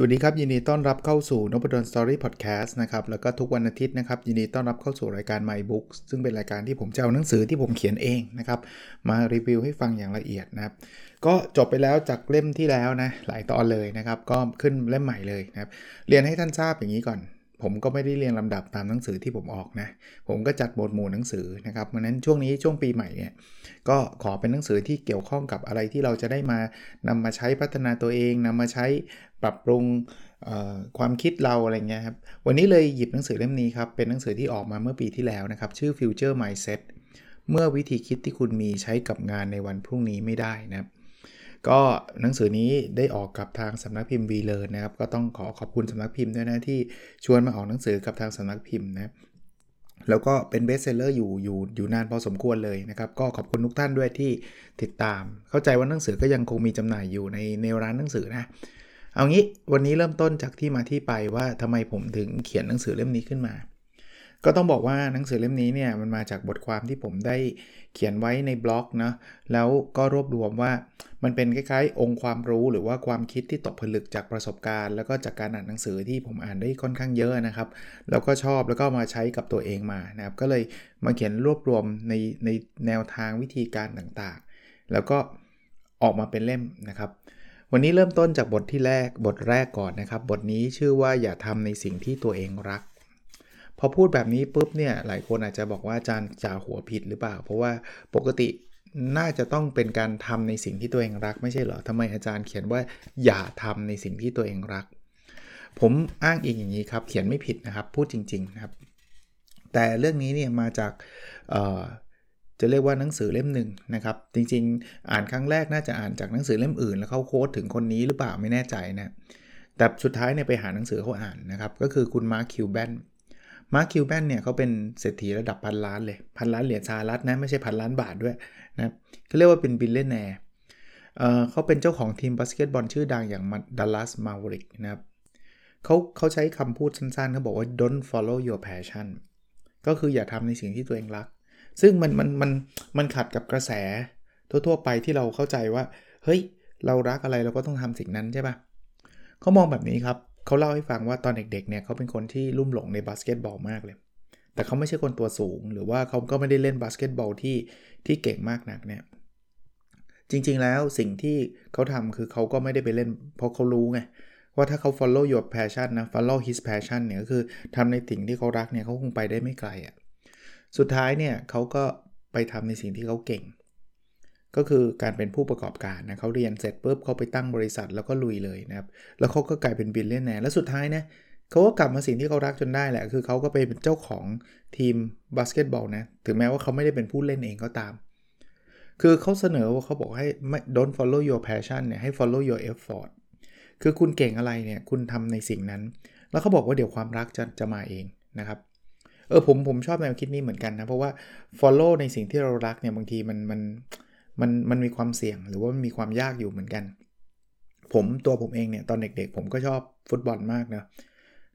สวัสดีครับ ยินดีต้อนรับเข้าสู่น p ดลสตอรี่พอดแคสต์นะครับแล้วก็ทุกวันอาทิตย์นะครับ ยินดีต้อนรับเข้าสู่รายการ My Books ซึ่งเป็นรายการที่ผมจะเอาหนังสือที่ผมเขียนเองนะครับ มารีวิวให้ฟังอย่างละเอียดนะครับ ก็จบไปแล้วจากเล่มที่แล้วนะ หลายตอนเลยนะครับ ก็ขึ้นเล่มใหม่เลยนะครับ เรียนให้ท่านทราบอย่างนี้ก่อน ผมก็ไม่ได้เรียงลำดับตามหนังสือที่ผมออกนะ ผมก็จัดหมวดหมู่หนังสือนะครับเพราะนั้นช่วงนี้ช่วงปีใหม่เนี่ยก็ขอเป็นหนังสือที่เกี่ยวข้องกับอะไรที่เราจะได้มานำมาใช้พัฒนาตัวเองนำมาใช้ ปรับปรุงความคิดเราอะไรเงี้ยครับ วันนี้เลยหยิบหนังสือเล่มนี้ครับ เป็นหนังสือที่ออกมาเมื่อปีที่แล้วนะครับ ชื่อ Future Mindset เมื่อวิธีคิดที่คุณมีใช้กับงานในวันพรุ่งนี้ไม่ได้นะครับก็หนังสือนี้ได้ออกกับทางสำนักพิมพ์ WeLearn นะครับ ก็ต้องขอขอบคุณสำนักพิมพ์ด้วยนะที่ชวนมาออกหนังสือกับทางสำนักพิมพ์นะแล้วก็เป็น best seller อยู่อยู่อยู่นานพอสมควรเลยนะครับ ก็ขอบคุณทุกท่านด้วยที่ติดตาม เข้าใจว่าหนังสือก็ยังคงมีจำหน่ายอยู่ในในร้านหนังสือนะ เอางี้วันนี้เริ่มต้นจากที่มาที่ไปว่าทำไมผมถึงเขียนหนังสือเล่มนี้ขึ้นมา ก็ต้องบอกว่าหนังสือเล่มนี้เนี่ยมันมาจากบทความที่ผมได้เขียนไว้ในบล็อกนะแล้วก็รวบรวมว่ามันเป็นคล้ายๆ องค์ความรู้หรือว่าความคิดที่ตกผลึกจากประสบการณ์ แล้วก็จากการอ่านหนังสือที่ผมอ่านได้ค่อนข้างเยอะนะครับแล้วก็ชอบแล้วก็มาใช้กับตัวเองมานะครับก็เลยมาเขียนรวบรวมในในแนวทางวิธีการต่างๆ แล้วก็ออกมาเป็นเล่มนะครับ วันนี้เริ่มต้นจากบทที่แรกบทแรกก่อนนะครับ บทนี้ชื่อว่าอย่าทำในสิ่งที่ตัวเองรัก พอพูดแบบนี้ปุ๊บเนี่ยหลายคนอาจจะบอกว่าอาจารย์จ่าหัวผิดหรือเปล่า เพราะว่าปกติน่าจะต้องเป็นการทำในสิ่งที่ตัวเองรักไม่ใช่เหรอทำไมอาจารย์เขียนว่าอย่าทำในสิ่งที่ตัวเองรัก ผมอ้างอิงอย่างนี้ครับ เขียนไม่ผิดนะครับ พูดจริงๆนะครับ แต่เรื่องนี้เนี่ยมาจาก จะเรียกว่าหนังสือเล่มหนึ่งนะครับ จริงๆ อ่านครั้งแรกน่าจะอ่านจากหนังสือเล่มอื่น แล้วเขาโค้ดถึงคนนี้หรือเปล่าไม่แน่ใจนะแต่สุดท้ายเนี่ยไปหาหนังสือเขาอ่านนะครับ ก็คือคุณ Mark Cuban Mark Cuban เนี่ยเขาเป็นเศรษฐีระดับพันล้านเลยพันล้านเหรียญสหรัฐนะไม่ใช่พันล้านบาทด้วยนะเขาเรียกว่าเป็น billionaire เขาเป็นเจ้าของทีมบาสเกตบอลชื่อดังอย่าง Dallas Mavericks นะครับเขาเขาใช้คำพูดสั้นๆเขาบอกว่า don't follow your passion ก็คืออย่าทำในสิ่งที่ตัวเองรัก ซึ่งมันมันมันมันขัดกับกระแสทั่วๆไปที่เราเข้าใจว่า เฮ้ย เรารักอะไรเราก็ต้องทำสิ่งนั้นใช่ปะเขามองแบบนี้ครับเขาเล่าให้ฟังว่าตอนเด็กๆเนี่ยเขาเป็นคนที่ลุ่มหลงในบาสเกตบอลมากเลย แต่เขาไม่ใช่คนตัวสูง หรือว่าเขาก็ไม่ได้เล่นบาสเกตบอลที่ที่เก่งมากนักเนี่ยจริงๆแล้วสิ่งที่เขาทำคือเขาก็ไม่ได้ไปเล่น เพราะเขารู้ไงว่าถ้าเขา follow your passion นะ follow his passion เนี่ยก็คือทำในสิ่งที่เขารักเนี่ยเขาคงไปได้ไม่ไกลอะ่ะ สุดท้ายเนี่ยเขาก็ไปทำในสิ่งที่เขาเก่ง ก็คือการเป็นผู้ประกอบการนะเขาเรียนเสร็จปุ๊บเขาไปตั้งบริษัทแล้วก็ลุยเลยนะครับแล้วเขาก็กลายเป็น billionaire แล้วสุดท้ายนะเขาก็กลับมาสิ่งที่เขารักจนได้แหละ คือเขาก็ไปเป็นเจ้าของทีมบาสเกตบอลนะ ถึงแม้ว่าเขาไม่ได้เป็นผู้เล่นเองก็ตาม คือเขาเสนอว่าเขาบอกให้ไม่ don't follow your passion เนี่ยให้ follow your effort คือคุณเก่งอะไรเนี่ย คุณทำในสิ่งนั้น แล้วเขาบอกว่าเดี๋ยวความรักจะจะมาเองนะครับ เออผมผมชอบแนวคิดนี้เหมือนกันนะ เพราะว่า follow ในสิ่งที่เรารักเนี่ยบางทีมันมันมันมันมีความเสี่ยงหรือว่ามันมีความยากอยู่เหมือนกัน ผมตัวผมเองเนี่ยตอนเด็กๆ ผมก็ชอบฟุตบอลมากนะ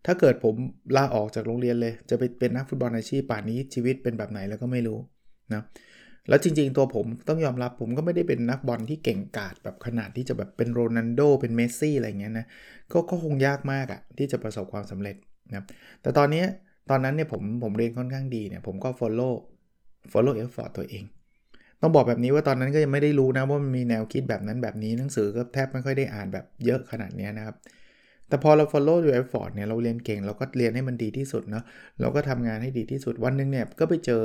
ถ้าเกิดผมลาออกจากโรงเรียนเลย จะไปเป็นนักฟุตบอลอาชีพป่านนี้ชีวิตเป็นแบบไหนแล้วก็ไม่รู้นะแล้วจริงๆ ตัวผมต้องยอมรับผมก็ไม่ได้เป็นนักบอลที่เก่งกาจแบบขนาดที่จะแบบเป็นโรนัลโดเป็นเมสซี่อะไรเงี้ยนะก็ก็คงยากมากอะที่จะประสบความสำเร็จนะแต่ตอนนี้ ตอนนั้นเนี่ยผมผมเรียนค่อนข้างดีเนี่ยผมก็ follow follow effort ตัวเอง ต้องบอกแบบนี้ว่าตอนนั้นก็ยังไม่ได้รู้นะว่ามันมีแนวคิดแบบนั้นแบบนี้หนังสือก็แทบไม่ค่อยได้อ่านแบบเยอะขนาดนี้นะครับ แต่พอเรา follow your effort เนี่ยเราเรียนเก่งเราก็เรียนให้มันดีที่สุดเนาะเราก็ทำงานให้ดีที่สุดวันนึงเนี่ยก็ไปเจอ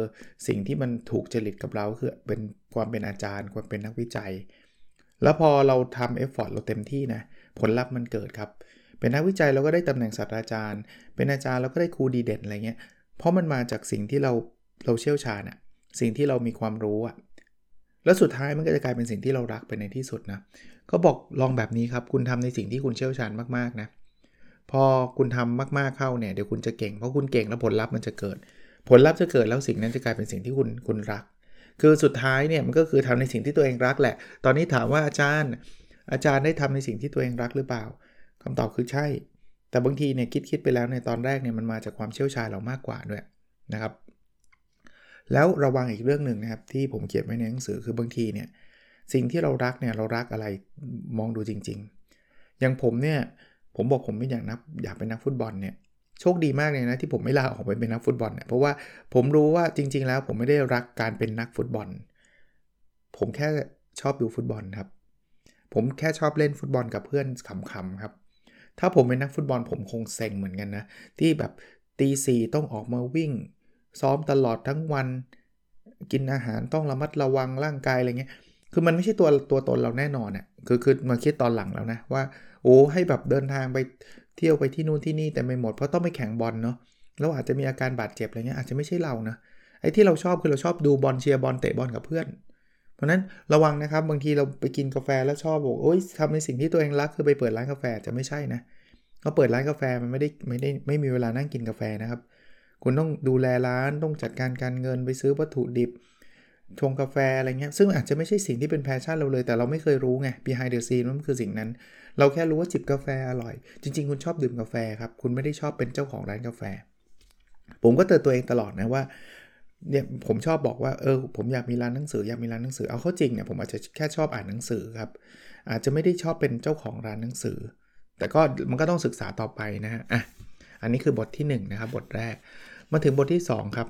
สิ่งที่มันถูกจริตกับเราคือเป็นความเป็นอาจารย์ ความเป็นนักวิจัย แล้วพอเราทำ effort เราเต็มที่นะผลลัพธ์มันเกิดครับ เป็นนักวิจัยเราก็ได้ตำแหน่งศาสตราจารย์ เป็นอาจารย์เราก็ได้ครูดีเด่นอะไรเงี้ย เพราะมันมาจากสิ่งที่เราเราเชี่ยวชาญอะสิ่งที่เรามีความรู้อะแล้วสุดท้ายมันก็จะกลายเป็นสิ่งที่เรารักไปในที่สุดนะก็บอกลองแบบนี้ครับ คุณทำในสิ่งที่คุณเชี่ยวชาญมากๆนะพอคุณทำมากๆเข้าเนี่ยเดี๋ยวคุณจะเก่งเพราะคุณเก่งแล้วผลลัพธ์มันจะเกิด ผลลัพธ์จะเกิดแล้วสิ่งนั้นจะกลายเป็นสิ่งที่คุณคุณรัก คือสุดท้ายเนี่ยมันก็คือทำในสิ่งที่ตัวเองรักแหละ ตอนนี้ถามว่าอาจารย์ อาจารย์ได้ทำในสิ่งที่ตัวเองรักหรือเปล่า คำตอบคือใช่ แต่บางทีเนี่ยคิดคิดไปแล้วในตอนแรกเนี่ยมันมาจากความเชี่ยวชาญเรามากกว่าด้วยนะครับ แล้วระวังอีกเรื่องหนึ่งนะครับที่ผมเขียนไว้ในหนังสือคือบางทีเนี่ยสิ่งที่เรารักเนี่ยเรารักอะไรมองดูจริง ๆ อย่างผมเนี่ยผมบอกผมไม่อยากนับอยากเป็นนักฟุตบอลเนี่ยโชคดีมากเลยนะที่ผมไม่ลาออกไปเป็นนักฟุตบอลเนี่ยเพราะว่าผมรู้ว่าจริง ๆ แล้วผมไม่ได้รักการเป็นนักฟุตบอล ผมแค่ชอบดูฟุตบอลครับ ผมแค่ชอบเล่นฟุตบอลกับเพื่อนขำๆครับ ถ้าผมเป็นนักฟุตบอลผมคงเซ็งเหมือนกันนะ ที่แบบตีสี่ต้องออกมาวิ่ง ซ้อมตลอดทั้งวัน กินอาหารต้องระมัดระวังร่างกายอะไรเงี้ยคือมันไม่ใช่ตัวตัวตนเราแน่นอนอะ่ะคือคือมาคิดตอนหลังแล้วนะว่า โอ้ให้แบบเดินทางไปเที่ยวไปที่นู่นที่นี่แต่ไม่หมดเพราะต้องไปแข่งบอลเนาะแล้วอาจจะมีอาการบาดเจ็บอะไรเงี้ยอาจจะไม่ใช่เรานะไอ้ที่เราชอบคือเราชอบดูบอลเชียร์บอลเตะบอลกับเพื่อน เพราะนั้นระวังนะครับบางทีเราไปกินกาแฟแล้วชอบบอกโอ้ยทำในสิ่งที่ตัวเองรักคือไปเปิดร้านกาแฟจะไม่ใช่นะเขาเปิดร้านกาแฟมันไม่ได้ไม่ได้ไม่มีเวลานั่งกินกาแฟนะครับ คุณต้องดูแลร้านต้องจัดการการเงินไปซื้อวัตถุดิบชงกาแฟอะไรเงี้ยซึ่งอาจจะไม่ใช่สิ่งที่เป็น passion เราเลย แต่เราไม่เคยรู้ไง behind the scene มันคือสิ่งนั้น เราแค่รู้ว่าจิบกาแฟอร่อย จริง ๆ คุณชอบดื่มกาแฟครับ คุณไม่ได้ชอบเป็นเจ้าของร้านกาแฟ ผมก็เตือนตัวเองตลอดนะว่า เนี่ยผมชอบบอกว่าเออผมอยากมีร้านหนังสืออยากมีร้านหนังสือเอาเข้าจริงเนี่ยผมอาจจะแค่ชอบอ่านหนังสือครับอาจจะไม่ได้ชอบเป็นเจ้าของร้านหนังสือ แต่ก็มันก็ต้องศึกษาต่อไปนะฮะอะอันนี้คือบทที่1นนะครับบทแรก มาถึงบทที่ 2 ครับ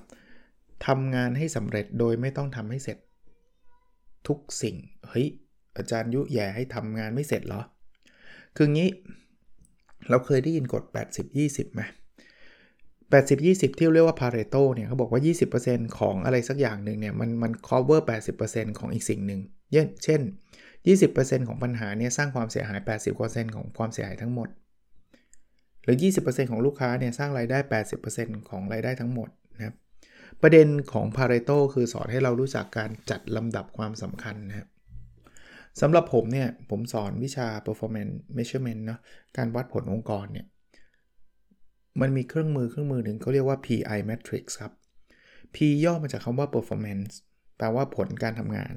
ทำงานให้สำเร็จโดยไม่ต้องทำให้เสร็จ ทุกสิ่งเฮ้ยอาจารย์ยุแย่ให้ทำงานไม่เสร็จเหรอ คืองี้ เราเคยได้ยินกฎ 80-20ไหม 80-20 ที่เรียกว่า Pareto เนี่ยเขาบอกว่า 20%ของอะไรสักอย่างหนึ่งเนี่ยมันมัน cover 80%ของอีกสิ่งหนึ่งเช่น 20%ของปัญหาเนี่ยสร้างความเสียหาย 80%ของความเสียหายทั้งหมด หรือ 20%ของลูกค้าเนี่ยสร้างรายได้ 80%ของรายได้ทั้งหมดนะครับประเด็นของ Pareto คือสอนให้เรารู้จักการจัดลำดับความสำคัญนะครับสำหรับผมเนี่ยผมสอนวิชา performance measurement เนาะการวัดผลองค์กรเนี่ย มันมีเครื่องมือเครื่องมือหนึ่งเขาเรียกว่า PI matrix ครับ P ย่อมาจากคำว่า performance แปลว่าผลการทำงาน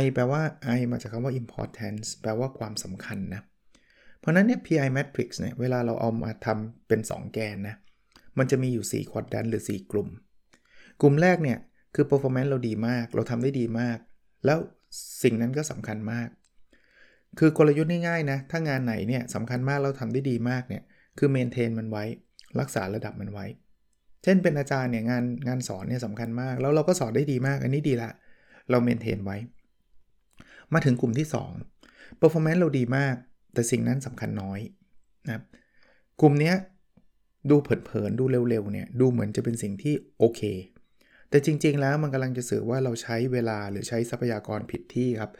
I แปลว่า I มาจากคำว่า importance แปลว่าความสำคัญนะ เพราะนั้นเนี่ย PI matrix เนี่ยเวลาเราเอามาทำเป็น 2 แกนนะ มันจะมีอยู่4 quadrant หรือ 4 กลุ่ม กลุ่มแรกเนี่ยคือ performance เราดีมาก เราทำได้ดีมาก แล้วสิ่งนั้นก็สำคัญมาก คือกลยุทธ์ง่ายๆนะ ถ้างานไหนเนี่ยสำคัญมากเราทำได้ดีมากเนี่ย คือเมนเทนมันไว้ รักษาระดับมันไว้ เช่นเป็นอาจารย์เนี่ยงานงานสอนเนี่ยสำคัญมาก แล้วเราก็สอนได้ดีมาก อันนี้ดีละ เราเมนเทนไว้ มาถึงกลุ่มที่ 2 performance เราดีมาก แต่สิ่งนั้นสำคัญน้อยนะครับกลุ่มนี้ดูเผินๆดูเร็วๆเนี่ยดูเหมือนจะเป็นสิ่งที่โอเค แต่จริงๆแล้วมันกำลังจะสื่อว่าเราใช้เวลาหรือใช้ทรัพยากรผิดที่ครับ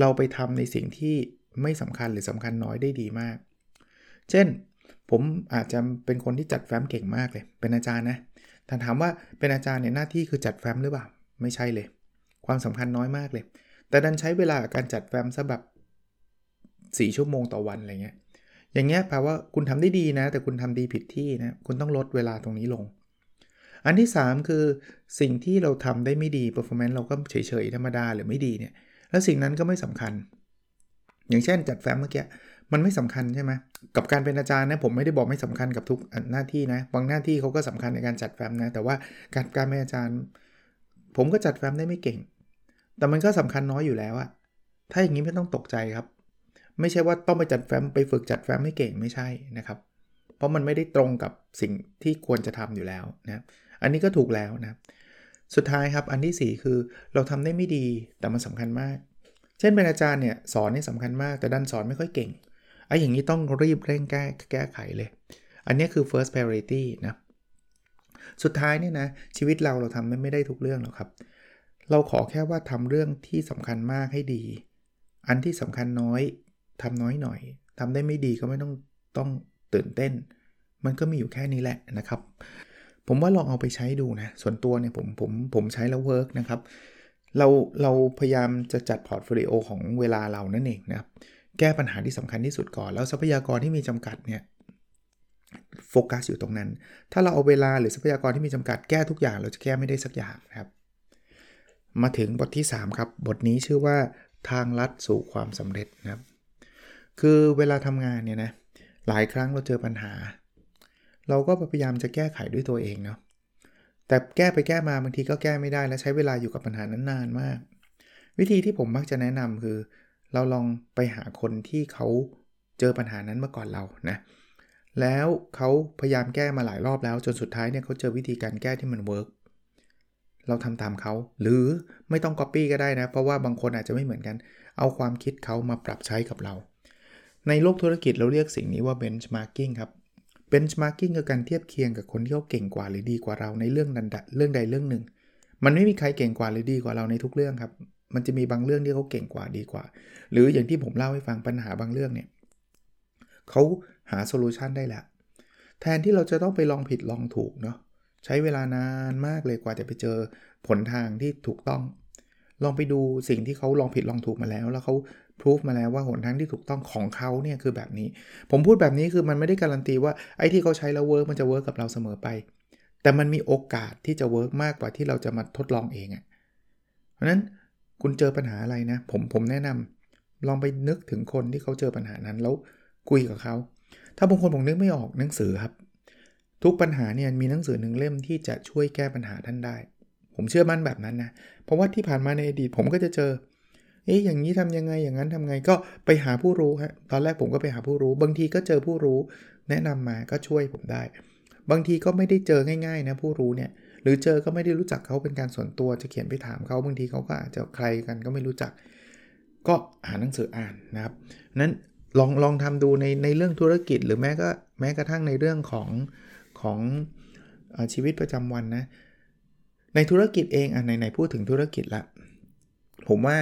เราไปทำในสิ่งที่ไม่สำคัญหรือสำคัญน้อยได้ดีมาก เช่น ผมอาจจะเป็นคนที่จัดแฟ้มเก่งมากเลย เป็นอาจารย์นะแต่ถามว่าเป็นอาจารย์เนี่ยหน้าที่คือจัดแฟ้มหรือเปล่า ไม่ใช่เลย ความสำคัญน้อยมากเลย แต่ดันใช้เวลาการจัดแฟ้มซะแบบ4ชั่วโมงต่อวันอะไรเงี้ย อย่างเงี้ยแปลว่าคุณทำได้ดีนะ แต่คุณทำดีผิดที่นะ คุณต้องลดเวลาตรงนี้ลง อันที่ 3 คือสิ่งที่เราทำได้ไม่ดี performance เราก็เฉยๆธรรมดาหรือไม่ดีเนี่ย แล้วสิ่งนั้นก็ไม่สำคัญ อย่างเช่นจัดแฟ้มเมื่อกี้ มันไม่สำคัญใช่ไหมกับการเป็นอาจารย์นะผมไม่ได้บอกไม่สำคัญกับทุกหน้าที่นะบางหน้าที่เขาก็สำคัญในการจัดแฟ้มนะแต่ว่าการการเป็นอาจารย์ ผมก็จัดแฟ้มได้ไม่เก่ง แต่มันก็สำคัญน้อยอยู่แล้วอะถ้าอย่างนี้ไม่ต้องตกใจครับ ไม่ใช่ว่าต้องไปจัดแฟ้มไปฝึกจัดแฟ้มไม่เก่งไม่ใช่นะครับเพราะมันไม่ได้ตรงกับสิ่งที่ควรจะทำอยู่แล้วนะอันนี้ก็ถูกแล้วนะสุดท้ายครับอันที่ 4 คือเราทำได้ไม่ดีแต่มันสำคัญมาก เช่นเป็นอาจารย์เนี่ยสอนนี่สำคัญมากแต่ดันสอนไม่ค่อยเก่ง ไอ้อย่างนี้ต้องรีบเร่งแก้แก้ไขเลย อันนี้คือ first priority นะ สุดท้ายเนี่ยนะ ชีวิตเราเราทำไม่ได้ทุกเรื่องหรอกครับ เราขอแค่ว่าทำเรื่องที่สำคัญมากให้ดี อันที่สำคัญน้อยทำน้อยหน่อยทำได้ไม่ดีก็ไม่ต้องต้องตื่นเต้น มันก็มีอยู่แค่นี้แหละนะครับ ผมว่าลองเอาไปใช้ดูนะ ส่วนตัวเนี่ยผมผมผมใช้แล้ว work นะครับ เราเราพยายามจะจัด portfolio ของเวลาเรานั่นเองนะครับ แก้ปัญหาที่สำคัญที่สุดก่อน แล้วทรัพยากรที่มีจำกัดเนี่ยโฟกัสอยู่ตรงนั้น ถ้าเราเอาเวลาหรือทรัพยากรที่มีจำกัดแก้ทุกอย่างเราจะแก้ไม่ได้สักอย่างครับ มาถึงบทที่ 3 ครับ บทนี้ชื่อว่าทางลัดสู่ความสำเร็จนะครับ คือเวลาทำงานเนี่ยนะหลายครั้งเราเจอปัญหา เราก็พยายามจะแก้ไขด้วยตัวเองเนาะแต่แก้ไปแก้มาบางทีก็แก้ไม่ได้และใช้เวลาอยู่กับปัญหานั้นนานมาก วิธีที่ผมมักจะแนะนำคือ เราลองไปหาคนที่เขาเจอปัญหานั้นมาก่อนเรานะแล้วเขาพยายามแก้มาหลายรอบแล้ว จนสุดท้ายเนี่ยเขาเจอวิธีการแก้ที่มัน work เราทำตามเขา หรือไม่ต้องก๊อปปี้ก็ได้นะ เพราะว่าบางคนอาจจะไม่เหมือนกัน เอาความคิดเขามาปรับใช้กับเรา ในโลกธุรกิจเราเรียกสิ่งนี้ว่า benchmarking ครับ benchmarking คือการเทียบเคียงกับคนที่เขาเก่งกว่าหรือดีกว่าเราในเรื่องนั้นเรื่องใดเรื่องหนึ่ง มันไม่มีใครเก่งกว่าหรือดีกว่าเราในทุกเรื่องครับ มันจะมีบางเรื่องที่เขาเก่งกว่าดีกว่า หรืออย่างที่ผมเล่าให้ฟังปัญหาบางเรื่องเนี่ยเขาหาโซลูชันได้แล้ว แทนที่เราจะต้องไปลองผิดลองถูกเนาะใช้เวลานานมากเลยกว่าจะไปเจอผลทางที่ถูกต้อง ลองไปดูสิ่งที่เขาลองผิดลองถูกมาแล้ว แล้วเขาพิสูจมาแล้วว่าหนทางที่ถูกต้องของเขาเนี่ยคือแบบนี้ ผมพูดแบบนี้คือมันไม่ได้การันตีว่าไอ้ที่เขาใช้แล้ว work มันจะ work กับเราเสมอไป แต่มันมีโอกาสที่จะ work มากกว่าที่เราจะมาทดลองเองอะ่ะเพราะนั้น คุณเจอปัญหาอะไรนะ ผมผมแนะนำลองไปนึกถึงคนที่เขาเจอปัญหานั้นแล้วคุยกับเขา ถ้าบางคนผมนึกไม่ออกหนังสือครับ ทุกปัญหาเนี่ยมีหนังสือหนึ่งเล่มที่จะช่วยแก้ปัญหาท่านได้ ผมเชื่อมั่นแบบนั้นนะ เพราะว่าที่ผ่านมาในอดีตผมก็จะเจอ เอ๊ะอย่างนี้ทำยังไงอย่างนั้นทำไงก็ไปหาผู้รู้ฮะตอนแรกผมก็ไปหาผู้รู้ บางทีก็เจอผู้รู้ แนะนำมาก็ช่วยผมได้ บางทีก็ไม่ได้เจอง่ายๆนะผู้รู้เนี่ย หรือเจอก็ไม่ได้รู้จักเขาเป็นการส่วนตัวจะเขียนไปถามเขาบางทีเขาก็อาจจะใครกันก็ไม่รู้จัก ก็หาหนังสืออ่านนะครับนั้นลองลองทำดูในในเรื่องธุรกิจ หรือแม้ก็แม้กระทั่งในเรื่องของของอชีวิตประจำวันนะในธุรกิจเองอะไหนๆพูดถึงธุรกิจละผมว่า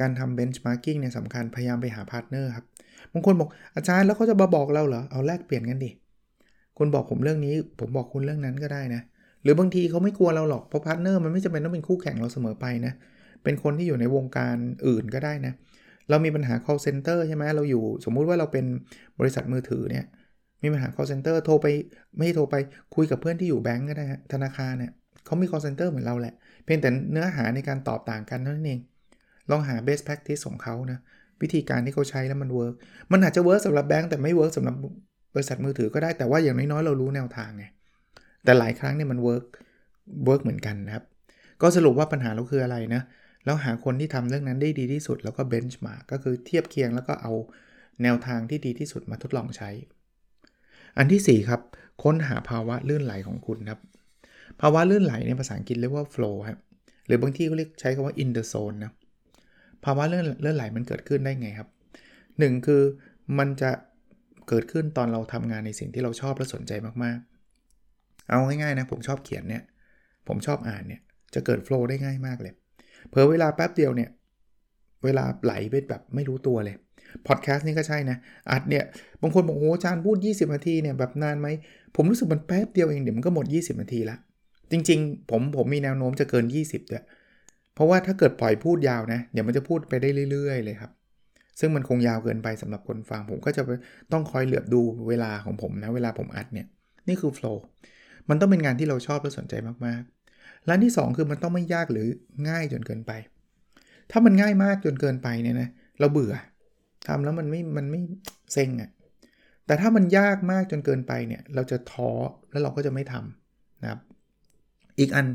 การทำ benchmarking เนี่ยสำคัญพยายามไปหา partner ครับบางคนบอกอาจารย์แล้วเขาจะมาบอกเราเหรอ เอาแลกเปลี่ยนกันดิ คุณบอกผมเรื่องนี้ ผมบอกคุณเรื่องนั้นก็ได้นะ หรือบางทีเขาไม่กลัวเราหรอกเพราะ partner มันไม่จำเป็นต้องเป็นคู่แข่งเราเสมอไปนะเป็นคนที่อยู่ในวงการอื่นก็ได้นะเรามีปัญหา call center ใช่ไหมเราอยู่สมมุติว่าเราเป็นบริษัทมือถือเนี่ยมีปัญหา call center โทรไปไม่โทรไปคุยกับเพื่อนที่อยู่แบงก์ก็ได้ธนาคารเนี่ยเขามี call center เหมือนเราแหละ เพียงแต่เนื้อหาในการตอบต่างกันนั่นเอง ลองหา best practice ของเขานะวิธีการที่เขาใช้แล้วมัน work มันอาจจะ work สำหรับแบงก์แต่ไม่ work สำหรับบริษัทมือถือก็ได้แต่ว่าอย่างน้อยๆเรารู้แนวทางไง แต่หลายครั้งเนี่ยมัน work work เหมือนกันนะครับ ก็สรุปว่าปัญหาเราคืออะไรนะ แล้วหาคนที่ทำเรื่องนั้นได้ดีที่สุด แล้วก็ benchmark ก็คือเทียบเคียงแล้วก็เอาแนวทางที่ดีที่สุดมาทดลองใช้ อันที่ 4 ครับ ค้นหาภาวะลื่นไหลของคุณครับ ภาวะลื่นไหลในภาษาอังกฤษเรียกว่า flow ครับ หรือบางที่ก็เรียกใช้คำว่า in the zone นะ ภาวะลื่นลื่นไหลมันเกิดขึ้นได้ไงครับ 1 คือมันจะเกิดขึ้นตอนเราทำงานในสิ่งที่เราชอบและสนใจมากๆ เอาง่ายๆนะผมชอบเขียนเนี่ย ผมชอบอ่านเนี่ยจะเกิดโฟล์ได้ง่ายมากเลย เพอเวลาแป๊บเดียวเนี่ย เวลาไหลไปแบบไม่รู้ตัวเลยพอดแคสต์นี่ก็ใช่นะ อัดเนี่ย บางคนบอกโอ้อาจารย์พูด 20 นาทีเนี่ยแบบนานไหม ผมรู้สึกมันแป๊บเดียวเองเดี๋ยวมันก็หมด 20 นาทีละ จริงๆ ผมผมมีแนวโน้มจะเกิน 20ด้วยเพราะว่าถ้าเกิดปล่อยพูดยาวนะ เดี๋ยวมันจะพูดไปได้เรื่อยๆ เลยครับ ซึ่งมันคงยาวเกินไปสำหรับคนฟัง ผมก็จะต้องคอยเหลือบดูเวลาของผมนะ เวลาผมอัดเนี่ย นี่คือโฟล์ มันต้องเป็นงานที่เราชอบและสนใจมากๆและที่ 2 คือมันต้องไม่ยากหรือง่ายจนเกินไป ถ้ามันง่ายมากจนเกินไปเนี่ยนะเราเบื่อทำแล้วมันไม่มันไม่เซ็งอะ่ะแต่ถ้ามันยากมากจนเกินไปเนี่ยเราจะท้อแล้วเราก็จะไม่ทำนะครับอีกอัน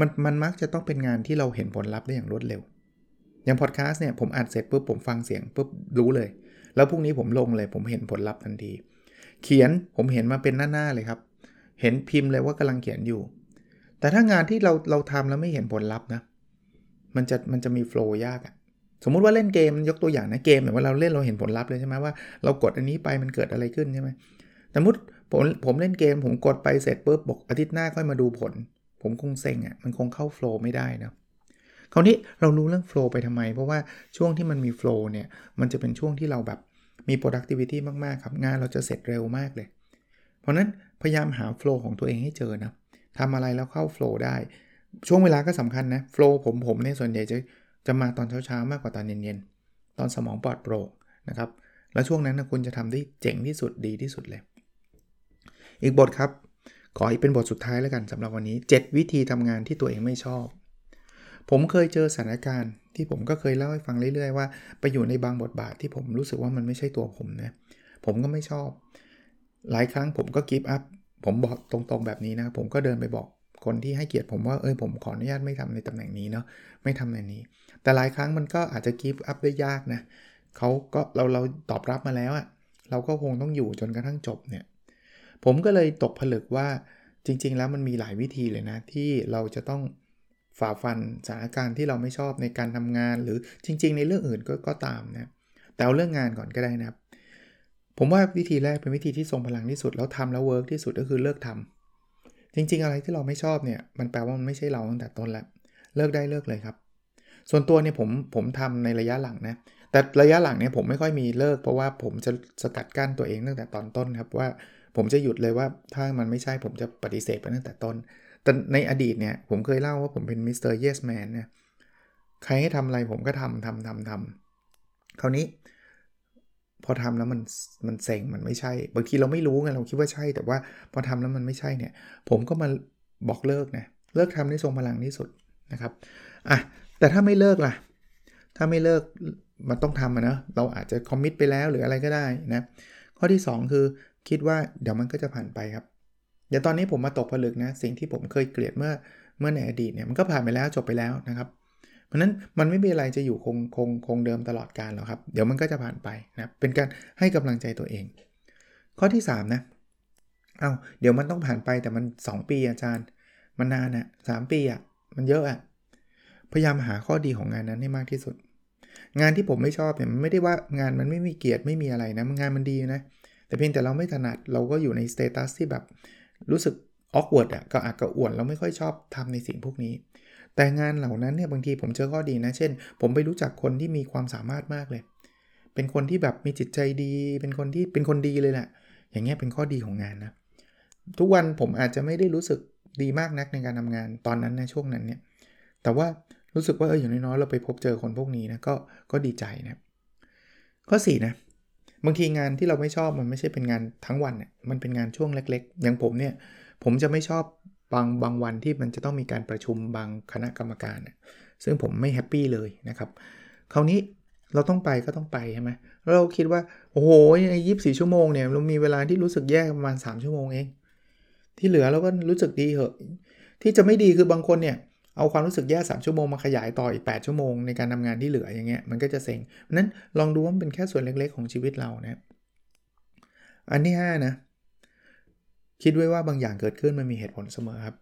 มันมันมักจะต้องเป็นงานที่เราเห็นผลลัพธ์ได้อย่างรวดเร็ว อย่างพอดแคสต์เนี่ยผมอัดเสร็จปุ๊บผมฟังเสียงปุ๊บรู้เลย แล้วพรุ่งนี้ผมลงเลยผมเห็นผลลัพธ์ทันที เขียนผมเห็นมาเป็นหน้าๆเลยครับ เห็นพิมพ์เลยว่ากำลังเขียนอยู่ แต่ถ้างานที่เราเราทำแล้วไม่เห็นผลลัพธ์นะ มันจะมันจะมีโฟล์ยากอะสมมุติว่าเล่นเกมยกตัวอย่างนะเกมเนี่ยว่าเราเล่นเราเห็นผลลัพธ์เลยใช่ไหมว่าเรากดอันนี้ไปมันเกิดอะไรขึ้นใช่ไหมสมมติผมผมเล่นเกมผมกดไปเสร็จปุ๊บบอกอาทิตย์หน้าค่อยมาดูผล ผมคงเซ็งอะ่ะมันคงเข้าโฟล์ไม่ได้นะคราวนี้เรารู้เรื่องโฟล์ไปทำไม เพราะว่าช่วงที่มันมีโฟล์เนี่ยมันจะเป็นช่วงที่เราแบบมี productivity มาก ๆ ครับ งานเราจะเสร็จเร็วมากเลย เพราะนั้น พยายามหาโฟล์ของตัวเองให้เจอนะทำอะไรแล้วเข้าโฟล์ได้ ช่วงเวลาก็สำคัญนะโฟล์ผมผมเนี่ยส่วนใหญ่จะจะมาตอนเช้าๆมากกว่าตอนเย็นๆ ตอนสมองปลอดโปร่งนะครับ แล้วช่วงนั้นนะคุณจะทำได้เจ๋งที่สุดดีที่สุดเลย อีกบทครับ ขออีกเป็นบทสุดท้ายแล้วกันสำหรับวันนี้ 7 วิธีทำงานที่ตัวเองไม่ชอบ ผมเคยเจอสถานการณ์ที่ผมก็เคยเล่าให้ฟังเรื่อยๆว่า ไปอยู่ในบางบทบาทที่ผมรู้สึกว่ามันไม่ใช่ตัวผมนะผมก็ไม่ชอบ หลายครั้งผมก็กิฟต์อัพผมบอกตรงๆแบบนี้นะ ผมก็เดินไปบอกคนที่ให้เกียรติผมว่าเออผมขออนุญาตไม่ทำในตำแหน่งนี้เนาะไม่ทำในนี้ แต่หลายครั้งมันก็อาจจะกิฟต์อัพได้ยากนะเขาก็เราเราตอบรับมาแล้วอะเราก็คงต้องอยู่จนกระทั่งจบเนี่ยผมก็เลยตกผลึกว่าจริง ๆ แล้วมันมีหลายวิธีเลยนะ ที่เราจะต้องฝ่าฟันสถานการณ์ที่เราไม่ชอบในการทำงาน หรือจริง ๆ ในเรื่องอื่นก็กตามนะแต่เอาเรื่องงานก่อนก็ได้นะครับ ผมว่าวิธีแรกเป็นวิธีที่ทรงพลังที่สุด แล้วทำแล้วเวิร์กที่สุดก็คือเลิกทำจริง ๆ อะไรที่เราไม่ชอบเนี่ยมันแปลว่ามันไม่ใช่เราตั้งแต่ต้นแล้วเลิกได้เลิกเลยครับ ส่วนตัวเนี่ยผมผมทำในระยะหลังนะแต่ระยะหลังเนี่ยผมไม่ค่อยมีเลิก เพราะว่าผมจะสกัดกั้นตัวเองตั้งแต่ตอนต้นครับว่าผมจะหยุดเลยว่าถ้ามันไม่ใช่ผมจะปฏิเสธไปตั้งแต่ต้น แต่ในอดีตเนี่ยผมเคยเล่าว่าผมเป็น Mister Yes Man เนี่ยใครให้ทำอะไรผมก็ทำทำทำทำคราวนี้ พอทำแล้วมันมันเซ็งมันไม่ใช่ บางทีเราไม่รู้ไงเราคิดว่าใช่ แต่ว่าพอทำแล้วมันไม่ใช่เนี่ย ผมก็มาบอกเลิกนะเลิกทำได้ทรงพลังที่สุดนะครับอะแต่ถ้าไม่เลิกล่ะ ถ้าไม่เลิกมันต้องทำนะเราอาจจะ commit ไปแล้วหรืออะไรก็ได้นะข้อที่ 2 คือคิดว่าเดี๋ยวมันก็จะผ่านไปครับเดี๋ยวตอนนี้ผมมาตกผลึกนะสิ่งที่ผมเคยเกลียดเมื่อเมื่อในอดีตเนี่ยมันก็ผ่านไปแล้วจบไปแล้วนะครับ เพราะนั้นมันไม่มีอะไรจะอยู่คงคงคงเดิมตลอดการหรอกครับ เดี๋ยวมันก็จะผ่านไปนะเป็นการให้กำลังใจตัวเอง ข้อที่ 3 นะเอา้าเดี๋ยวมันต้องผ่านไปแต่มัน 2 ปีอาจารย์ มันนานอะสามปีอะมันเยอะอะพยายามหาข้อดีของงานนั้นให้มากที่สุด งานที่ผมไม่ชอบเนี่ยมันไม่ได้ว่างานมันไม่มีเกียรติไม่มีอะไรนะงานมันดีนะแต่เพียงแต่เราไม่ถนัดเราก็อยู่ใน status ที่แบบรู้สึก awkward อะก็อักกระอ่วนเราไม่ค่อยชอบทำในสิ่งพวกนี้ แต่งานเหล่านั้นเนี่ยบางทีผมเจอข้อดีนะ เช่น ผมไปรู้จักคนที่มีความสามารถมากเลย เป็นคนที่แบบมีจิตใจดี เป็นคนที่เป็นคนดีเลยแหละ อย่างเงี้ยเป็นข้อดีของงานนะ ทุกวันผมอาจจะไม่ได้รู้สึกดีมากนักในการทำงานตอนนั้นในช่วงนั้นเนี่ย แต่ว่ารู้สึกว่าเอออย่างน้อยๆเราไปพบเจอคนพวกนี้นะก็ก็ดีใจนะ ข้อ4นะบางทีงานที่เราไม่ชอบมันไม่ใช่เป็นงานทั้งวันเนี่ยมันเป็นงานช่วงเล็ก ๆ อย่างผมเนี่ยผมจะไม่ชอบ บางบางวันที่มันจะต้องมีการประชุมบางคณะกรรมการ ซึ่งผมไม่แฮปปี้เลยนะครับ คราวนี้เราต้องไปก็ต้องไปใช่ไหมเราคิดว่า โอ้โหในยีิบสี่ชั่วโมงเนี่ยเรามีเวลาที่รู้สึกแย่ประมาณ 3 ชั่วโมงเอง ที่เหลือเราก็รู้สึกดีเหอะ ที่จะไม่ดีคือบางคนเนี่ย เอาความรู้สึกแย่ 3 ชั่วโมงมาขยายต่ออีก 8 ชั่วโมงในการทำงานที่เหลืออย่างเงี้ยมันก็จะเซ็งนั้นลองดูว่ามันเป็นแค่ส่วนเล็กๆของชีวิตเรานะ อันที่5นะ คิดไว้ว่าบางอย่างเกิดขึ้นมันมีเหตุผลเสมอครับ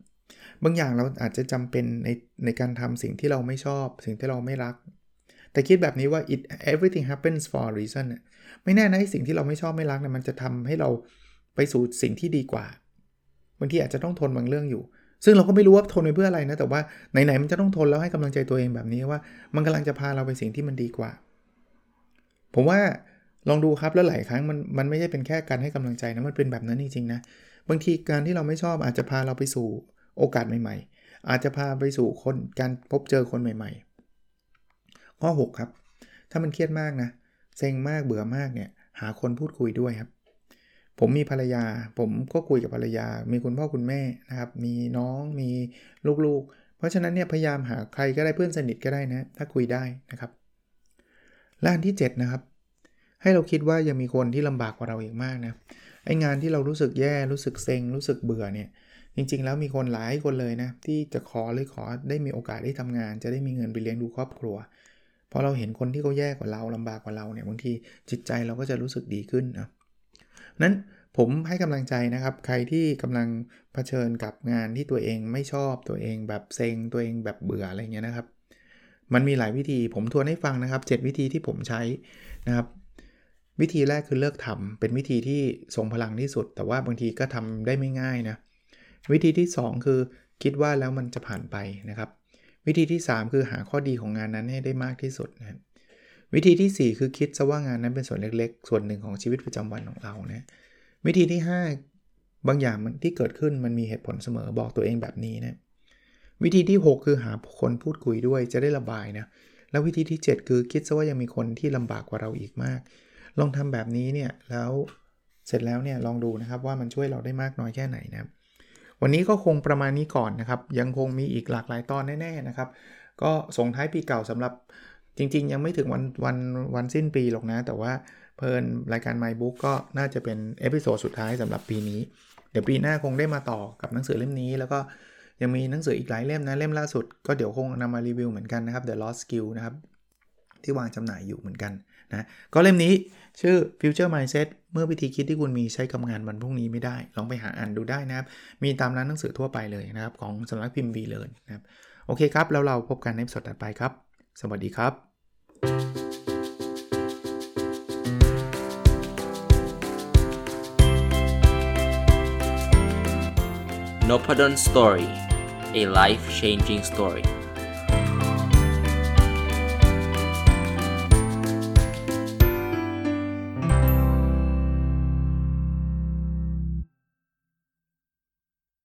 บางอย่างเราอาจจะจำเป็นในในการทำสิ่งที่เราไม่ชอบ สิ่งที่เราไม่รัก แต่คิดแบบนี้ว่า it everything happens for a reason ไม่แน่นะสิ่งที่เราไม่ชอบไม่รักเนี่ยมันจะทำให้เราไปสู่สิ่งที่ดีกว่าบางทีอาจจะต้องทนบางเรื่องอยู่ ซึ่งเราก็ไม่รู้ว่าทนไปเพื่ออะไรนะ แต่ว่าไหนๆมันจะต้องทนแล้วให้กำลังใจตัวเองแบบนี้ว่า มันกำลังจะพาเราไปสิ่งที่มันดีกว่า ผมว่าลองดูครับแล้วหลายครั้งมันมันไม่ใช่เป็นแค่การให้กำลังใจนะมันเป็นแบบนั้นจริงๆนะ บางทีการที่เราไม่ชอบอาจจะพาเราไปสู่โอกาสใหม่ ๆ อาจจะพาไปสู่คนการพบเจอคนใหม่ ๆ ข้อ 6 ครับ ถ้ามันเครียดมากนะเซ็งมากเบื่อมากเนี่ยหาคนพูดคุยด้วยครับ ผมมีภรรยา ผมก็คุยกับภรรยา มีคุณพ่อคุณแม่นะครับมีน้องมีลูกๆ เพราะฉะนั้นเนี่ยพยายามหาใครก็ได้เพื่อนสนิทก็ได้นะถ้าคุยได้นะครับและอันที่ 7 นะครับ ให้เราคิดว่ายังมีคนที่ลำบากกว่าเราอีกมากนะ ไองานที่เรารู้สึกแย่รู้สึกเซ็งรู้สึกเบื่อเนี่ยจริง ๆ แล้วมีคนหลายคนเลยนะที่จะขอเลยขอได้มีโอกาสได้ทำงาน จะได้มีเงินไปเลี้ยงดูครอบครัวพอเราเห็นคนที่เขาแย่กว่าเราลำบากกว่าเราเนี่ยบางทีจิตใจเราก็จะรู้สึกดีขึ้นนะนั้นผมให้กำลังใจนะครับ ใครที่กำลังเผชิญกับงานที่ตัวเองไม่ชอบตัวเองแบบเซ็งตัวเองแบบเบื่ออะไรเงี้ยนะครับ มันมีหลายวิธีผมทวนให้ฟังนะครับ 7 วิธีที่ผมใช้นะครับ วิธีแรกคือเลิกทำเป็นวิธีที่ทรงพลังที่สุด แต่ว่าบางทีก็ทำได้ไม่ง่ายนะ วิธีที่ 2 คือคิดว่าแล้วมันจะผ่านไปนะครับ วิธีที่ 3 คือหาข้อดีของงานนั้นให้ได้มากที่สุดนะวิธีที่ 4 คือคิดซะว่างานนั้นเป็นส่วนเล็กๆ ส่วนหนึ่งของชีวิตประจำวันของเรานะวิธีที่ 5 บางอย่างมันที่เกิดขึ้นมันมีเหตุผลเสมอบอกตัวเองแบบนี้นะวิธีที่ 6 คือหาคนพูดคุยด้วยจะได้ระบายนะแล้ววิธีที่ 7 คือคิดซะว่ายังมีคนที่ลำบากกว่าเราอีกมาก ลองทำแบบนี้เนี่ยแล้วเสร็จแล้วเนี่ยลองดูนะครับว่ามันช่วยเราได้มากน้อยแค่ไหนนะวันนี้ก็คงประมาณนี้ก่อนนะครับ ยังคงมีอีกหลากหลายตอนแน่ๆนะครับ ก็ส่งท้ายปีเก่าสำหรับจริง ๆ ยังไม่ถึงวันวันวันสิ้นปีหรอกนะ แต่ว่าเพลินรายการ My Book ก็น่าจะเป็น episode สุดท้ายสำหรับปีนี้ เดี๋ยวปีหน้าคงได้มาต่อกับหนังสือเล่มนี้ แล้วก็ยังมีหนังสืออีกหลายเล่มนะเล่มล่าสุด ก็เดี๋ยวคงนำมารีวิวเหมือนกันนะครับ The Lost Skill นะครับ ที่วางจำหน่ายอยู่เหมือนกันนะก็เล่มนี้ชื่อ Future Mindset เมื่อวิธีคิดที่คุณมีใช้กับงานวันพรุ่งนี้ไม่ได้ ลองไปหาอ่านดูได้นะครับ มีตามร้านหนังสือทั่วไปเลยนะครับ ของสำนักพิมพ์ V เลยนะครับ โอเคครับ แล้วเราพบกันในสดถัดไปครับ สวัสดีครับ n o p a d o n Story a life changing story